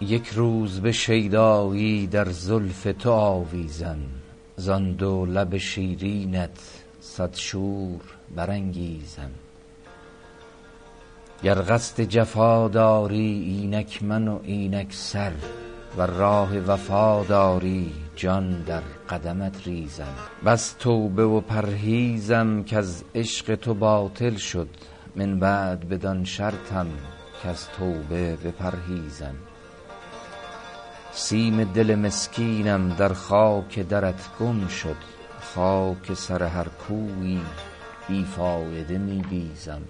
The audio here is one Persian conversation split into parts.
یک روز به شیدایی در زلف تو آویزم زان دو لب شیرینت صد شور برانگیزم. گر قصد جفا داری اینک من و اینک سر ور راه وفا داری جان در قدمت ریزم. بس توبه و پرهیزم کز عشق تو باطل شد من بعد بدان شرطم کز توبه بپرهیزم. سیم دل مسکینم در خاک درت گم شد خاک سر هر کویی بی فایده می بیزم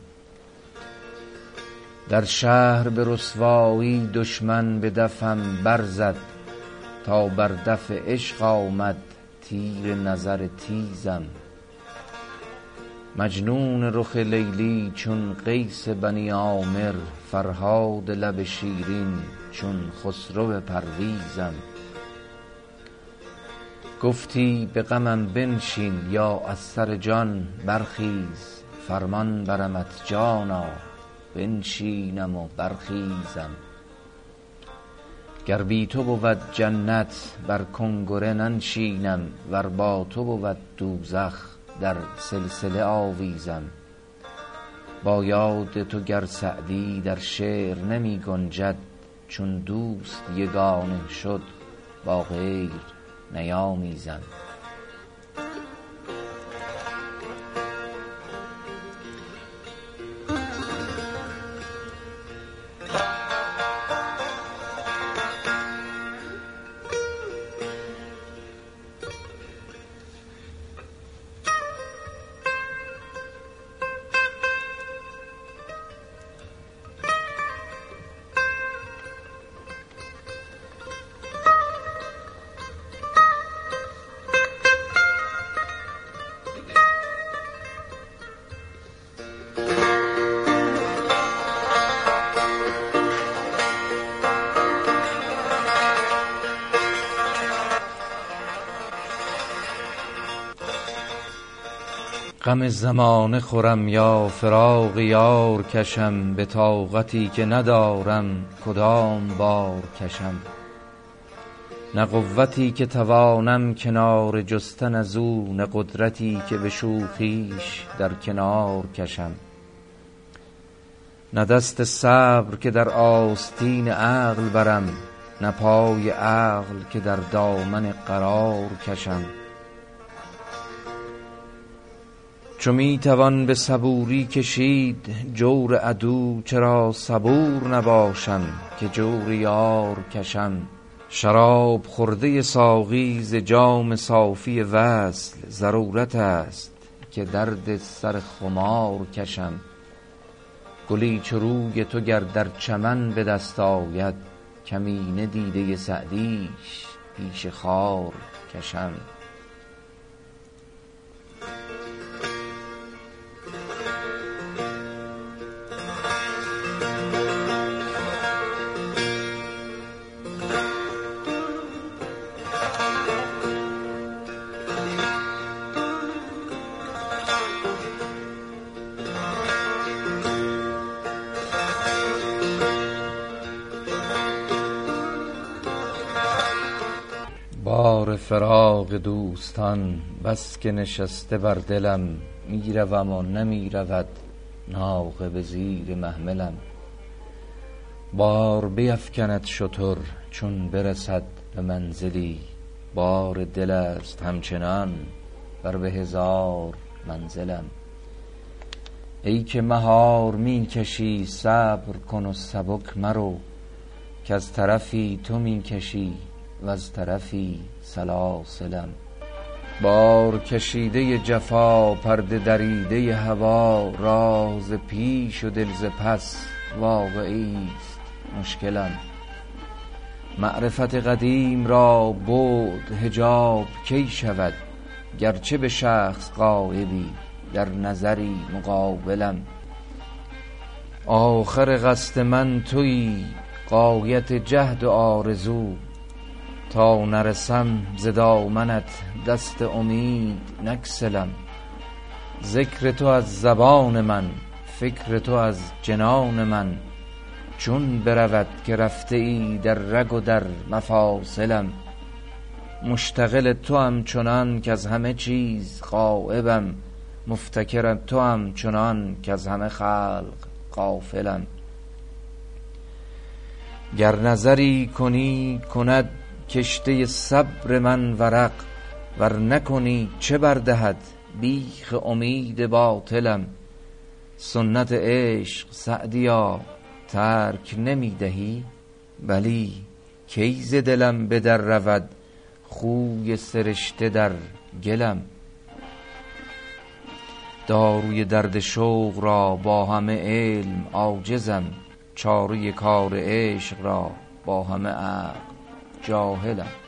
در شهر به رسوایی دشمن به دفم بر زد تا بر دف عشق آمد تیر نظر تیزم. مجنون رخ لیلی چون قیس بنی عامر فرهاد لب شیرین چون خسرو پرویزم. گفتی به غمم بنشین یا از سر جان برخیز فرمان برمت جانا بنشینم و برخیزم. گر بی تو بود جنت بر کنگره ننشینم ور با تو بود دوزخ در سلسله آویزم با یاد تو گر سعدی در شعر نمی گنجد چون دوست یگانه شد با غیر نیامیزم غم زمانه خورم یا فراق یار کشم به طاقتی که ندارم کدام بار کشم؟ نه قوتی که توانم کنار جستن از او نه قدرتی که به شوخیش در کنار کشم. نه دست صبر که در آستین عقل برم نه پای عقل که در دامن قرار کشم. چو می توان به صبوری کشید جور عدو چرا صبور نباشم که جور یار کشم شراب خورده ساقی ز جام صافی وصل ضرورت است که درد سر خمار کشم گلی چو روی تو گر در چمن به دست آید کمینه دیده سعدیش پیش خار کشم بار فراق دوستان بس که نشسته بر دلم می روم و نمی رود ناقه به زیر محملم. بار بیفکند شتر چون برسد به منزلی بار دل است همچنان ور به هزار منزلم. ای که مهار می کشی صبر کن و سبک مرو کز طرفی تو می کشی وز طرفی سلاسلم بار کشیده جفا پرده دریده هوا راه ز پیش و دل ز پس واقعه است مشکلم. معرفت قدیم را بعد حجاب کی شود؟ گرچه به شخص غایبی در نظری مقابلم. آخر قصد من تویی غایت جهد و آرزو. تا نرسم ز دامنت دست امید نگسلم ذکر تو از زبان من فکر تو از جنان من. چون برود که رفته ای در رگ و در مفاصلم. مشتغل تو هم چنان که از همه چیز غایبم. مفتکر تو هم چنان که از همه خلق غافلم. گر نظری کنی کند کشته صبر من ورق ور نکنی چه بردهد؟ بیخ امید باطلم. سنت عشق سعدیا ترک نمی دهی بلی کی ز دلم به در رود؟ خوی سرشته در گلم. داروی درد شوق را با همه علم عاجزم چاره کار عشق را با همه عقل. جاهلم